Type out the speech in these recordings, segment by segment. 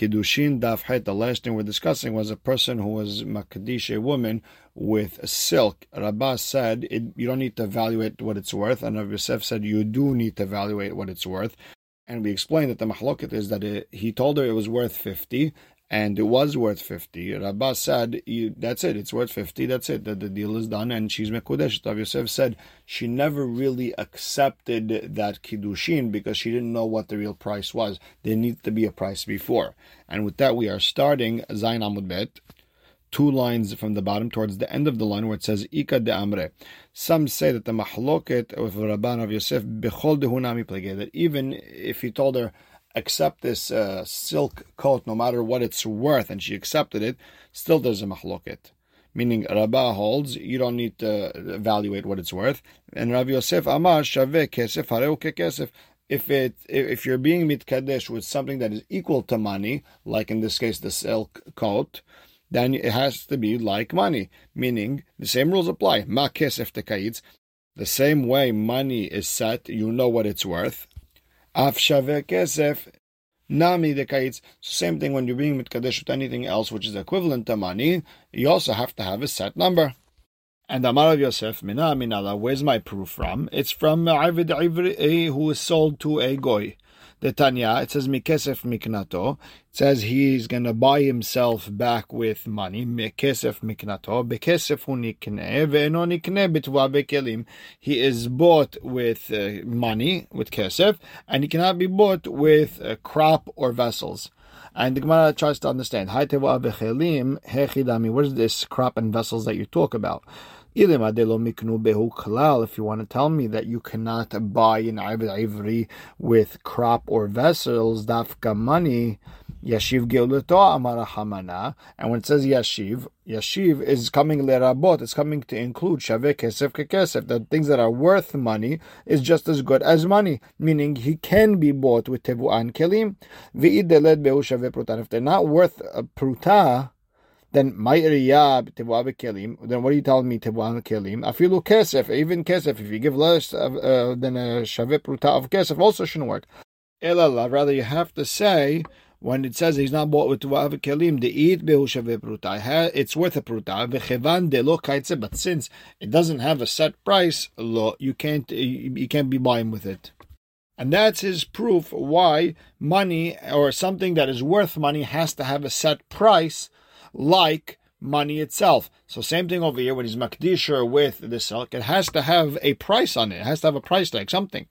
Kiddushin Daf The last thing we're discussing was a person who was Makadish, a woman with silk. Rabbah said it, you don't need to evaluate what it's worth, and Rav Yosef said you do need to evaluate what it's worth. And we explained that the mahloket is that it, he told her it was worth 50, and it was worth 50. Rabbah said, that's it, it's worth 50, that's it, that the deal is done, and she's Mekudesh. Rav Yosef said she never really accepted that Kiddushin because she didn't know what the real price was. There needs to be a price before. And with that, we are starting Zain Amud Bet, two lines from the bottom towards the end of the line where it says Ika de Amre. Some say that the mahloket of Rabban of Yosef, Bechol dehunami plege, that even if he told her, accept this uh, silk coat no matter what it's worth, and she accepted it, still there's a mahloket. Meaning, Rabbah holds you don't need to evaluate what it's worth, and Rav Yosef Amar shaveh kesef hareu kesef. If it if you're being mitkadesh with something that is equal to money, like in this case the silk coat, then it has to be like money, meaning the same rules apply. Ma kesef the same way money is set, you know what it's worth, Af kesef nami dekaitz. Same thing when you're being mitkadesh with anything else which is equivalent to money. You also have to have a set number. And Amar of Yosef, Mina Minala, where's my proof from? It's from Avid Ivri, who is sold to a goy the Tanya, it says Mikesef Miknato. It says he's going to buy himself back with money. Mikesef Miknato. Bekesef unikne ve'eno bekelim. He is bought with uh, money, with kesef, and he cannot be bought with uh, crop or vessels. And the Gemara tries to understand. What is this crop and vessels that you talk about? If you want to tell me that you cannot buy an Ivri with crop or vessels, dafka money, Yashiv Geuleto Amara Hamana. And when it says Yashiv, Yashiv is coming lerabot, it's coming to include Shaveh Kesef Kekesef, that things that are worth money is just as good as money, meaning he can be bought with Tevuan Kelim. V'ideled Behu Shaveh Prutan. If they're not worth a Pruta, then ma'iriya tevuah kelim. Then what are you telling me tevuah kelim? Afilu kesef, even kesef. If you give less uh, than a shaveh pruta of kesef, also shouldn't work. Rather you have to say when it says he's not bought with tevuah kelim, the eat behu shaveh pruta. It's worth a pruta. V'chevan de lo kaitze. But since it doesn't have a set price, lo, you can't you can't be buying with it. And that's his proof why money or something that is worth money has to have a set price like money itself. So same thing over here when he's makdisher with the silk, it has to have a price on it. It has to have a price tag, something.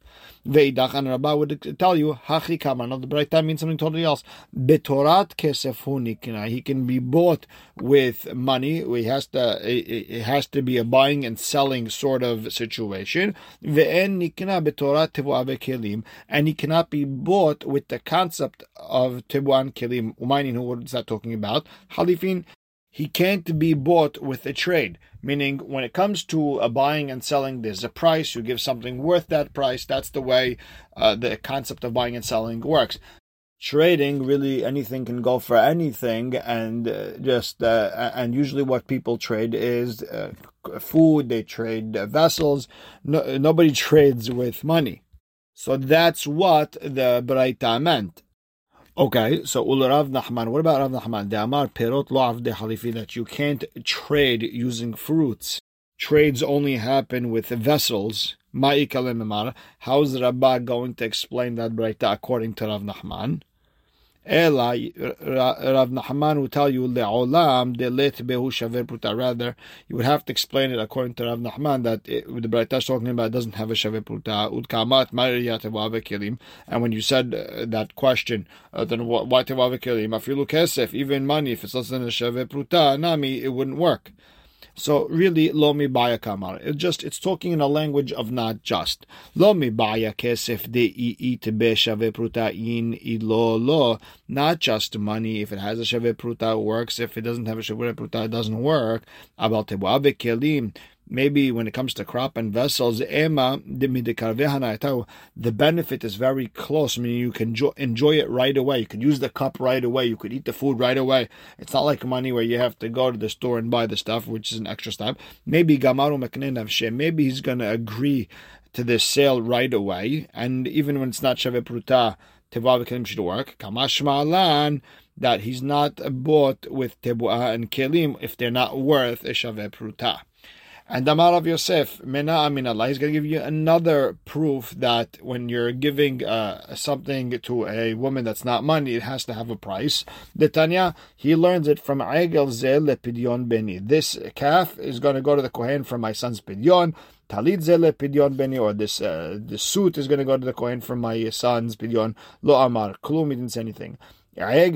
Veidach and Rabbah would tell you hachi kamar. Now the bright time means something totally else. Betorat kesef He can be bought with money. He has to. It has to be a buying and selling sort of situation. Ve'en nikna betorat kelim, and he cannot be bought with the concept of tebuan kelim. Umaynin, who is that talking about? Halifin he can't be bought with a trade. Meaning, when it comes to a buying and selling, there's a price. You give something worth that price. That's the way uh, the concept of buying and selling works. Trading, really, anything can go for anything, and uh, just uh, and usually what people trade is uh, food. They trade vessels. No, nobody trades with money. So that's what the Braita meant. Okay, so Ul Rav Nachman. What about Rav Nachman? The Amar Perot Lo Avde Halifi that you can't trade using fruits. Trades only happen with vessels. How is Rabbah going to explain that Braita according to Rav Nachman? Ela, Rav Nachman will tell you le'olam delet behu shaver pruta. Rather, you would have to explain it according to Rav Nachman that it, the Braita is talking about doesn't have a shaver pruta. Mariyat kelim. And when you said uh, that question, uh, then why tevav kelim? Afilu kesef, even money, if it's less than a shaver pruta, nami, it wouldn't work. So really, lo mi baya kamar. It just it's talking in a language of not just. Lo mi baya kesef de be shave pruta in ilo lo. Not just money. If it has a shave pruta, it works. If it doesn't have a shave pruta, it doesn't work. About kelim maybe when it comes to crop and vessels, the benefit is very close. I mean, you can enjoy it right away. You could use the cup right away. You could eat the food right away. It's not like money where you have to go to the store and buy the stuff, which is an extra step. Maybe Gamaru Maknina She maybe he's going to agree to this sale right away. And even when it's not Shave Pruta, Tevav should work. Kamash Ma'alan that he's not bought with tebuah and kelim if they're not worth a shaveh pruta. And Damar of Yosef, Mena Amin Allah, he's going to give you another proof that when you're giving uh, something to a woman that's not money, it has to have a price. The Tanya, he learns it from Aigel Zel Pidyon Beni. This calf is going to go to the Kohen for my son's Pidyon. Talit Zele Pidyon Beni, or this uh, suit is going to go to the Kohen for my son's Pidyon. Lo Amar, Klum, he didn't say anything. If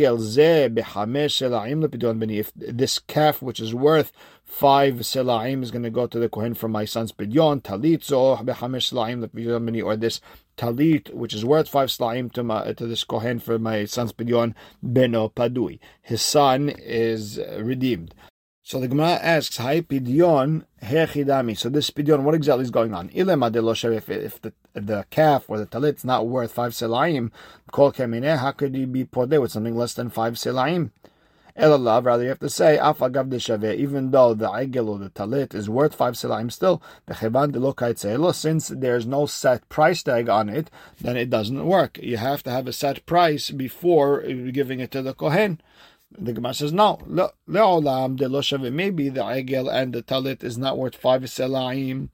this calf, which is worth five selaim, is going to go to the kohen for my son's pidyon, talit so behamesh selaim or this talit, which is worth five selaim to my, to this kohen for my son's pidyon, beno padui. His son is redeemed. So the Gemara asks, "Hi pidyon hechidami." So this pidyon, what exactly is going on? If, if the the calf or the talit is not worth five selaim, kol how could he be podeh with something less than five selaim? Elalav, rather you have to say afagav de even though the aigel or the talit is worth five selaim still, since there's no set price tag on it, then it doesn't work. You have to have a set price before giving it to the kohen. The Gemara says no. Le'olam de lo Maybe the egel and the talit is not worth five selaim.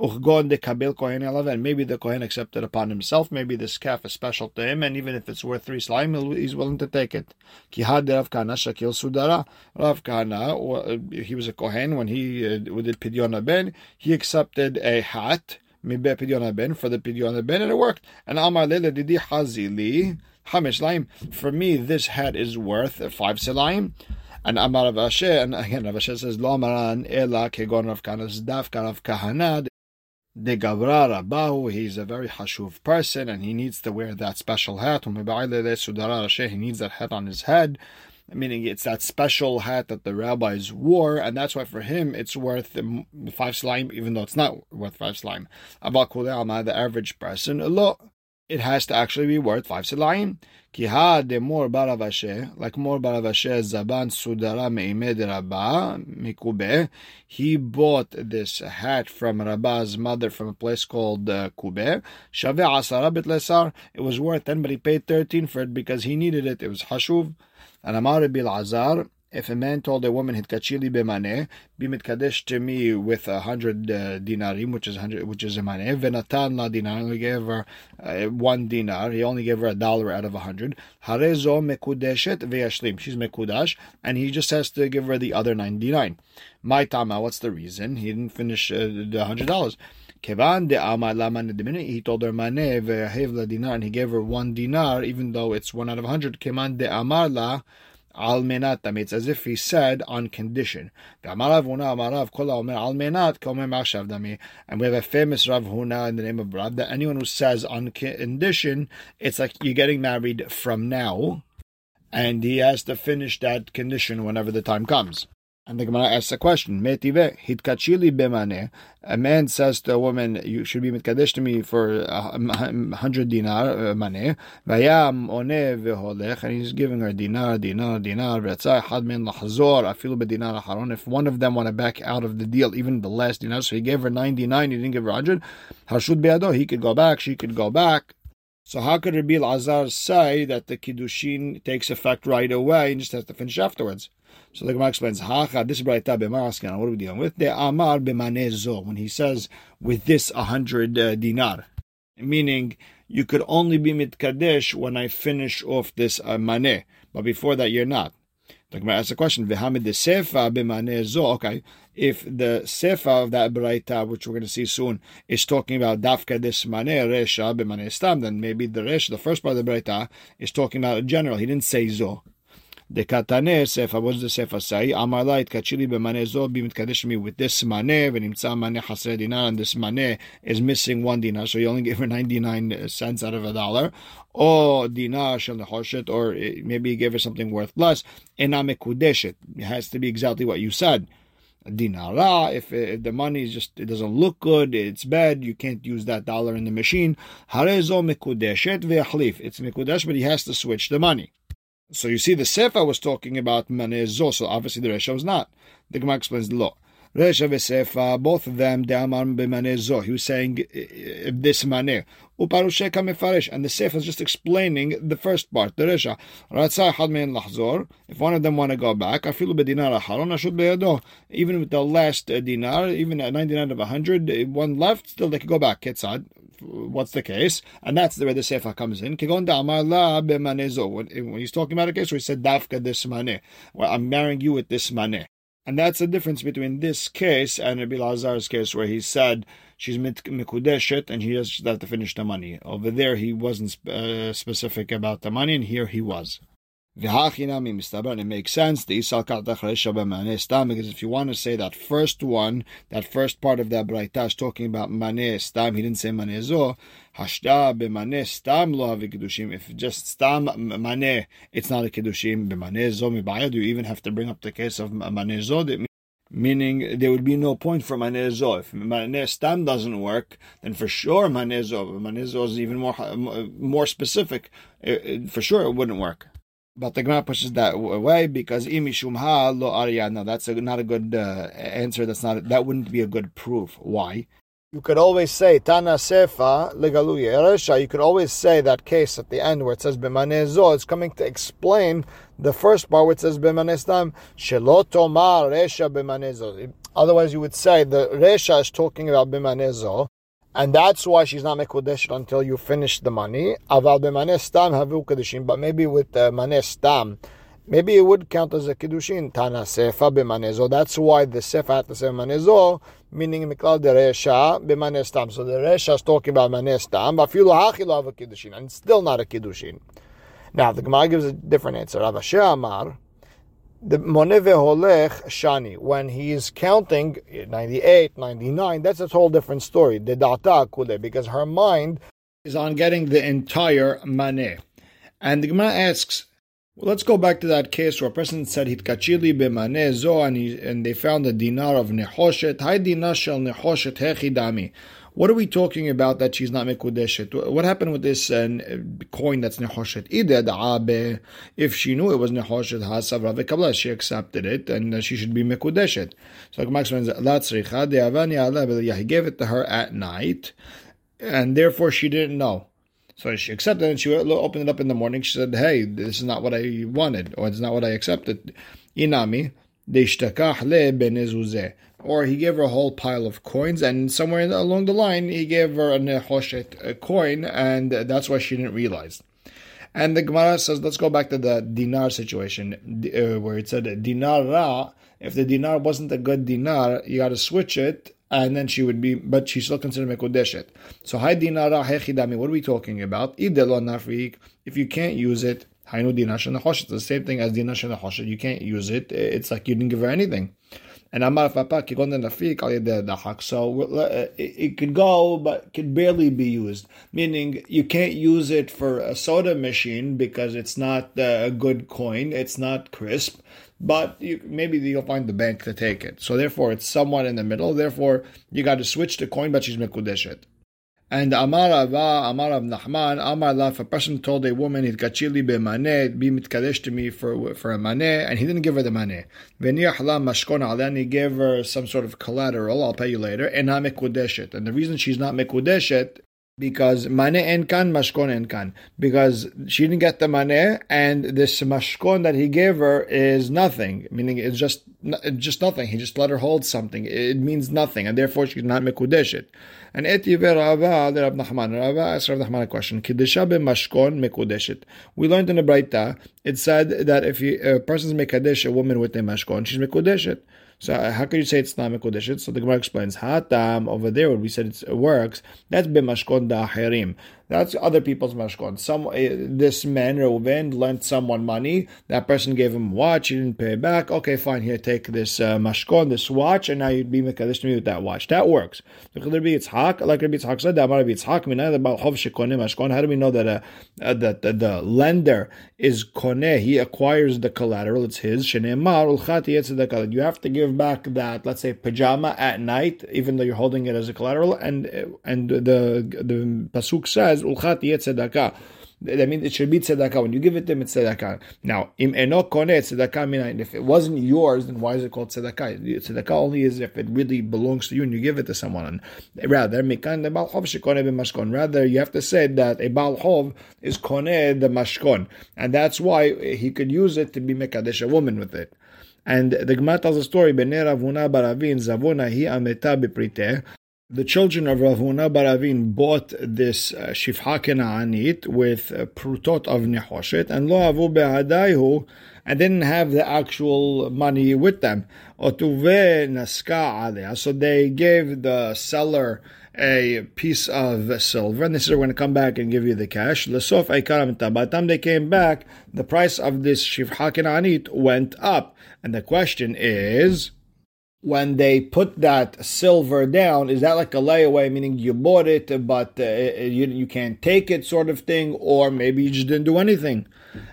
Uchgon de kabil kohen elaven. Maybe the kohen accepted upon himself. Maybe this calf is special to him, and even if it's worth three selaim, he's willing to take it. Kihad Rav Kahana shakil sudara. Rav Kahana, uh, he was a kohen when he uh, did pidyon ben. He accepted a hat. Mibe pidyon ben for the pidyon ben, and it worked. And Amar lele didi hazili. Hamish laim. For me, this hat is worth five selaim. And Amar Rav Ashi, and again Rav Ashi says, Lo Amaran Ela Kegon Rav Kanas Dafka Rav Kahana. De Gavra Rabahu, he's a very hashuv person and he needs to wear that special hat. Um, he needs that hat on his head, meaning it's that special hat that the rabbis wore, and that's why for him it's worth five slime, even though it's not worth five slime. About The average person, it has to actually be worth five silayim. Ki de Mar bar Rav Ashi, like Mar bar Rav Ashi zaban sudara meimed rabba mikube. He bought this hat from Rabba's mother from a place called uh, Kube. Shave asara bitlesar. It was worth ten, but he paid thirteen for it because he needed it. It was hashuv. And Amar bil Azar, if a man told a woman hitkachili b'maneh, be to me with a hundred uh, dinarim, which is hundred, which is a maneh, venatan la dinar, only gave her uh, one dinar, he only gave her a dollar out of a hundred. Harezo mekudeshet she's mekudash, and he just has to give her the other ninety nine. My tama, what's the reason? He didn't finish uh, the hundred dollars. Kevan de he told her Mane ve'ahev dinar and he gave her one dinar, even though it's one out of a hundred. De Amar la menat It's as if he said on condition. And we have a famous Rav Huna in the name of Rav that anyone who says on condition, it's like you're getting married from now, and he has to finish that condition whenever the time comes. And the Gemara asks a question. A man says to a woman, "You should be mitkadesh to me for a hundred dinar uh, mane." Vayam one veholech, and he's giving her dinar, dinar, dinar. V'atzai had min afilu bedinar. If one of them want to back out of the deal, even the last dinar, so he gave her ninety nine, he didn't give her hundred. Harshud beado, he could go back, she could go back. So how could Rabbi Azar say that the kiddushin takes effect right away and just has to finish afterwards? So the Gemara explains, Hacha, this Braita b'maraskan, what are we dealing with? The Amar b'manezo, when he says, with this a hundred uh, dinar. Meaning, you could only be mitkadesh when I finish off this uh, but before that you're not. The Gemara asks a question, V'hamid sefa b'manezo, okay, if the sefa of that Braita, which we're going to see soon, is talking about dafka this maneh, resha b'maneh stam, then maybe the resh, the first part of the Braita, is talking about a general. He didn't say zo. The katane sefer, what does the sefer say? Amalait kachili b'maneh zo be mitkadesh me with this maneh, v'nimtza maneh hasre dinar, and this maneh is missing one dinar, so you only give her 99 uh, cents out of a dollar. Or dinar shel nechoshet, or uh, maybe you her something worth less. Ena mekudeshet. It has to be exactly what you said dinara. If, uh, if, the money is just it doesn't look good, it's bad. You can't use that dollar in the machine. Harezo mekudeshet ve'achlif. It's mekudesh, but he has to switch the money. So you see, the Sefer was talking about manezo, so obviously the Resha was not. The Gemara explains the law. Resha v'Sefa, both of them, De'amar b'maneh zo. He was saying eh, eh, eh, this maneh. Uparusheka mefarish, and the Sefer is just explaining the first part, the Resha. Ratzah had mein lahzor. If one of them want to go back, afilu bedinar aharon ashud beyado. Even with the last dinar, even at 99 of 100, one left, still they could go back. Ketzad. What's the case? And that's where the Sefer comes in. When he's talking about a case where he said, Dafka this maneh. Well, I'm marrying you with this maneh. And that's the difference between this case and Rabbi Lazar's case, where he said she's mikudeshet and he has to finish the money. Over there, he wasn't uh, specific about the money, and here he was. And it makes sense. The isal kartach because if you want to say that first one, that first part of that braita is talking about mane stam, he didn't say mane zo. Hashda b'mane stam lo kedushim. If just stam mane, it's not a kedushim. B'mane zo mibayad. You even have to bring up the case of mane zo. Meaning there would be no point for mane zo. If mane stam doesn't work, then for sure mane zo. Mane zo is even more more specific. For sure it wouldn't work. But the Gemara pushes that away because imishumha lo arya. that's a, not a good uh, answer. That's not that wouldn't be a good proof. Why? You could always say Tana Sefa legalu yeresha. You could always say that case at the end where it says b'manezo. It's coming to explain the first part where it says b'manestam shelo tomar resha b'manezo. Otherwise, you would say the resha is talking about b'manezo and that's why she's not mekudesh until you finish the money. Aval b'maneh stam havu kedushin, but maybe with uh, the maneh stam, maybe it would count as a kedushin. Tana sefa b'manezo. That's why the sefa had to say manezo, meaning miklal de resha b'maneh stam. So the resha is talking about maneh stam, but filu hachilo have a and it's still not a kedushin. Now the Gemara gives a different answer. Rav Amar the Moneve Holech Shani, when he's counting 98, 99, that's a whole different story. The Data Kule, because her mind is on getting the entire Mane. And the Gemara asks, well, let's go back to that case where a person said Hitkachili b'maneh zo, and, he, and they found a dinar of nehoshet. Hai dinar shel nehoshet hechidami. What are we talking about that she's not mekudeshet? What happened with this uh, coin that's nehoshet? If she knew it was nehoshet hasavra vekabla, she accepted it and uh, she should be mekudeshet. So explains that he gave it to her at night, and therefore she didn't know. So she accepted it and she opened it up in the morning. She said, Hey, this is not what I wanted, or it's not what I accepted. Inami, or he gave her a whole pile of coins, and somewhere along the line he gave her a nehoshet coin, and that's why she didn't realize. And the Gemara says, let's go back to the dinar situation, uh, where it said dinar ra. If the dinar wasn't a good dinar, you got to switch it, and then she would be, but she's still considered mekodeshet. So hai dinar ra hechidami. What are we talking about? If you can't use it, hainu dinar It's the same thing as dinar You can't use it. It's like you didn't give her anything. And Amar Papa Nafik. So uh, it could go, but could barely be used. Meaning you can't use it for a soda machine because it's not a good coin, it's not crisp. But you, maybe you'll find the bank to take it. So therefore, it's somewhat in the middle. Therefore, you got to switch the coin, but she's mekudeshet. And Amar Ava, Amar Av Nachman, Amar La, a person told a woman, Hitkachili be mane, be mitkadesh to me for, for a mane, and he didn't give her the mane. Veniach la mashkon then he gave her some sort of collateral, I'll pay you later, and ha mekudeshet. And the reason she's not mekudeshet because mane enkan mashkon and enkan because she didn't get the mane and this mashkon that he gave her is nothing. Meaning it's just it's just nothing. He just let her hold something. It means nothing and therefore she's not mekudeshet and eti Rava the Rab Nachman. Rava asked Rab Nachman a question. Kidusha mashkon mekudeshet we learned in the Braita it said that if a person's mekadesh a woman with a mashkon she's mekudeshet so uh, how could you say it's not mekudeshet? So the Gemara explains, Hatam over there when we said it works, that's b'mashkon da'achirim. That's other people's mashkon. Some uh, this man Reuven lent someone money. That person gave him a watch. He didn't pay back. Okay, fine. Here, take this uh, mashkon, this watch, and now you'd be mekadesh to me with that watch. That works. Like Rabbi Yitzhak, like Rabbi Yitzhak said, Rabbi Yitzhak, about hov mashkon. How do we know that uh, uh, that the, the lender is koneh? He acquires the collateral. It's his. Shenemar ulchati You have to give back that, let's say, pajama at night, even though you're holding it as a collateral. And and the the pasuk says ulchat. I mean, it should be tzedakah. When you give it to him, it's tzedakah. Now, im If it wasn't yours, then why is it called tzedakah? Tzedakah only is if it really belongs to you and you give it to someone. Rather. Rather, you have to say that a bal chov is koneh the mashkon, and that's why he could use it to be mekadesh a woman with it. And the Gemara tells a story, bepriteh the children of Rav Huna bar Avin bought this uh, Kena'anit with uh, prutot of Nehoshet and lo avu be'adaihu and didn't have the actual money with them. Otuve naska So they gave the seller a piece of silver, and they said, we're going to come back and give you the cash. Lesof By the time they came back, the price of this Shifha Kena'anit went up. And the question is when they put that silver down, is that like a layaway, meaning you bought it, but uh, you, you can't take it, sort of thing, or maybe you just didn't do anything?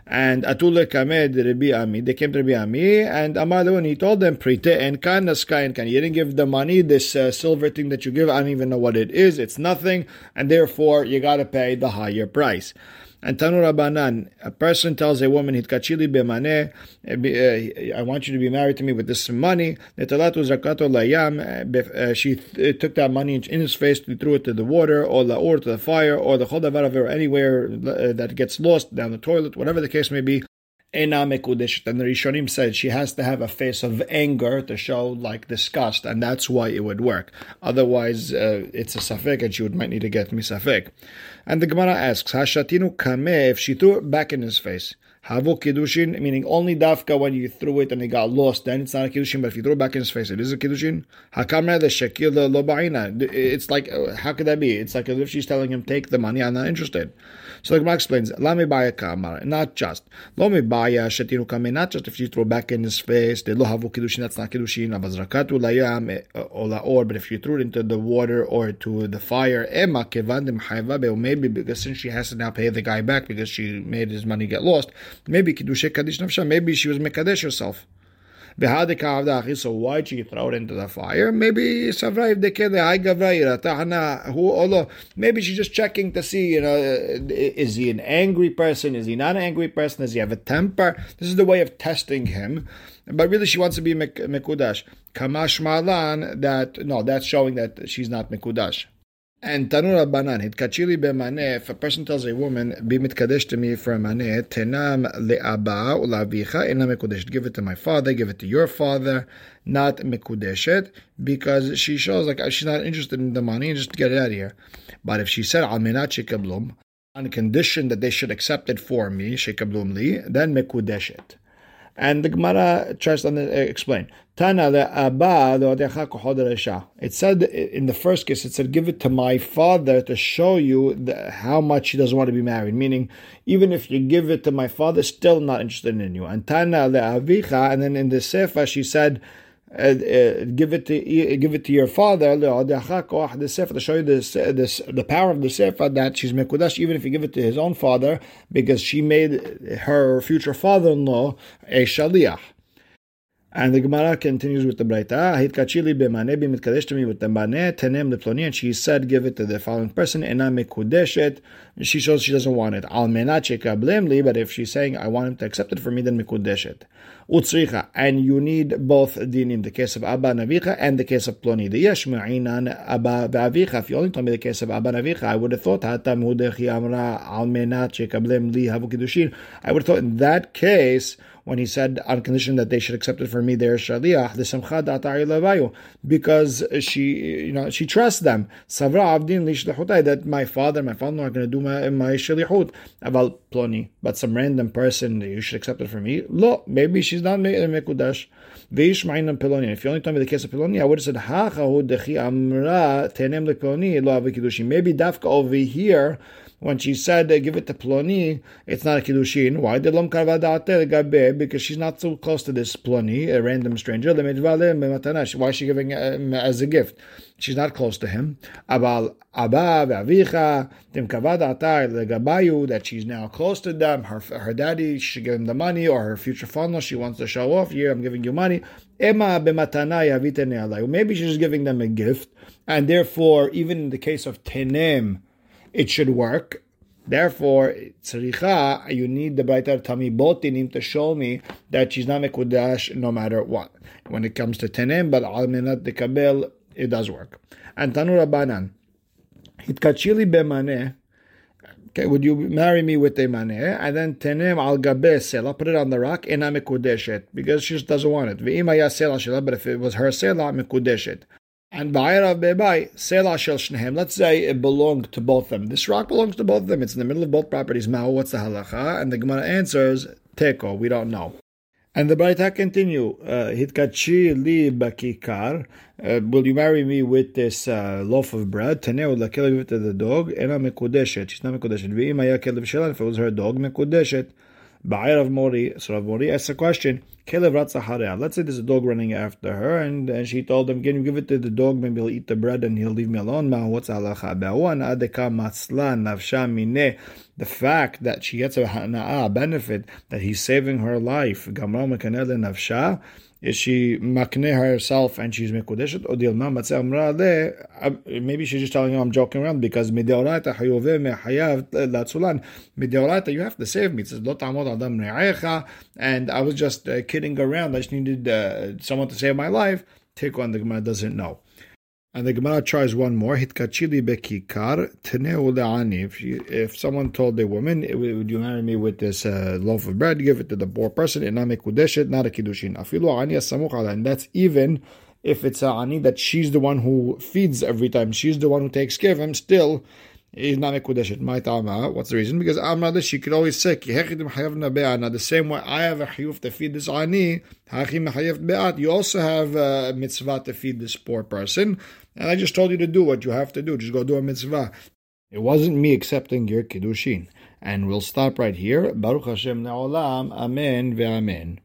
And Atule Kamed Rabbi Ami, they came to Rabbi Ami, and Amar when he told them, Prite and kan and kan, you didn't give the money, this uh, silver thing that you give, I don't even know what it is, it's nothing, and therefore you gotta pay the higher price. And Tanu Rabbanan, a person tells a woman, Hitkachili b'maneh, uh, I want you to be married to me with this money. Netalatu zakato layam, uh, she took that money in his face, threw it to the water, or the or to the fire, or the chodavar or anywhere that gets lost down the toilet, whatever the case may be. And Rishonim said she has to have a face of anger to show like disgust, and that's why it would work. Otherwise, uh, it's a safek, and she would might need to get me safek. And the Gemara asks, Hashatinu kameh, if she threw it back in his face. Havo kiddushin, meaning only dafka when you threw it and it got lost, then it's not a kiddushin. But if you throw it back in his face, it is a kiddushin. Hakamra the shekil lo It's like, uh, how could that be? It's like as if she's telling him, take the money, I'm not interested. So the Gemara explains, Lami baya kamar, not just. Lo mi baya shetinu kame, not just if you throw back in his face, the lo havu kiddushin, that's not kiddushin, abazrakatu layam eh, or or, but if you threw it into the water or to the fire, ema kevandim hayvabe, or maybe because since she has to now pay the guy back because she made his money get lost, maybe kiddushe kaddish nafsha, maybe she was mekadesh herself. So why'd she throw it into the fire? Maybe maybe she's just checking to see, you know, is he an angry person? Is he not an angry person? Does he have a temper? This is the way of testing him. But really, she wants to be mekudash. Kamash malan that no, that's showing that she's not mekudash. And Tanur Banan, Hitkachili b'maneh, if a person tells a woman, be mitkadesh to me for a maneh, tenam le'aba u'lavicha, ina mekudeshet. Give it to my father, give it to your father, not mekudeshet, because she shows like she's not interested in the money, just get it out of here. But if she said, al menat shekablum, on condition that they should accept it for me, shekablum li, then mekudeshet. And the Gemara tries to uh, explain. It said in the first case, it said, give it to my father to show you the, how much he doesn't want to be married. Meaning, even if you give it to my father, still not interested in you. And Tana le'avicha, and then in the Sefer, she said, uh, give it to give it to your father to show you this, this the power of the sefer that she's mekudash even if you give it to his own father because she made her future father-in-law a shaliach. And the Gemara continues with the Braita. Ah, hitkachili b'mane b'mitkadesh to me with the mane tenem leploni. And she said, give it to the following person. Ena mekudeshet. She shows she doesn't want it. Al menacheka blemli. But if she's saying, I want him to accept it for me, then mekudeshet. Utzricha. And you need both dinim, the case of Abba Navicha and the case of Ploni. The yesh Abba Ba'avicha. If you only told me the case of Abba Navicha, I would have thought, Hatam hudechi amra al menacheka blemli havu kiddushin. I would have thought in that case, when he said on condition that they should accept it for me, their shaliach, the samcha lavayu, because she, you know, she trusts them. Savra avdin lishlachutai that my father, my father are going to do my my shalihut. Aval ploni, but some random person, you should accept it for me. Lo, maybe she's not eh, mekudash. Veish ma'inam piloni. If you only told me the case of piloni, I would have said ha dechi amra tenem lekiloni lo avikidushi. Maybe dafka over here when she said uh, give it to Ploni, it's not a Kiddushin. Why? Because she's not so close to this Ploni, a random stranger. Why is she giving him as a gift? She's not close to him. Abal Abba ve'avicha tim legabayu that she's now close to them. Her her daddy should give him the money, or her future father she wants to show off. Here, I'm giving you money. Maybe she's giving them a gift, and therefore, even in the case of tenem it should work Therefore, tzricha, you need the Baitar Tami Botinim to show me that she's not Mekudash no matter what. When it comes to Tenem, but Al Menat Dekabel, it does work. And Tanur Abanan, Hitkachili Bemane, Okay, would you marry me with a maneh? And then tenem al gabe sela, put it on the rock, ena mekudeshet, because she just doesn't want it. V'ima sela shela, but if it was her sela, mekudeshet. And ba'irav bebai, sela shel shnehem. Let's say it belonged to both of them. This rock belongs to both of them. It's in the middle of both properties. Ma'u, what's the halacha? And the Gemara answers, teko, we don't know. And the Braita continue, uh, Hitkachi li bakikar, uh, will you marry me with this uh, loaf of bread? Taneu lakelev to the dog, ena mekudeshet, she's not mekudeshet. V'im haya kelev shelan, if it was her dog, mekudeshet. Ba'ir of Mori, so Rav Mori asks a question, Let's say there's a dog running after her, and, and she told him, can you give it to the dog, maybe he'll eat the bread and he'll leave me alone. What's halacha? The fact that she gets a benefit, that he's saving her life, gamra is she makne herself and she's mekudeshet or dilma matzeh amra le maybe she's just telling you I'm joking around because mideoraita hayove mehayav latzulan. Mideoraita you have to save me. It says lo tamod adam ne'echa and I was just uh, kidding around. I just needed uh, someone to save my life. One the Gemara doesn't know and the Gemara tries one more. Hitkachili bekikar teneu If if someone told a woman, "Would you marry me with this uh, loaf of bread?" Give it to the poor person. Iname kudeshet, not a kiddushin. Afilu ani asamuch and that's even if it's a ani that she's the one who feeds every time. She's the one who takes care of him. Still, he's not a kudeshet. My tama. What's the reason? Because Amrada she could always say Now the same way I have a chiyuv to feed this ani, you also have a mitzvah to feed this poor person. And I just told you to do what you have to do. Just go do a mitzvah. It wasn't me accepting your kiddushin. And we'll stop right here. Baruch Hashem na'olam. Amen ve'amen.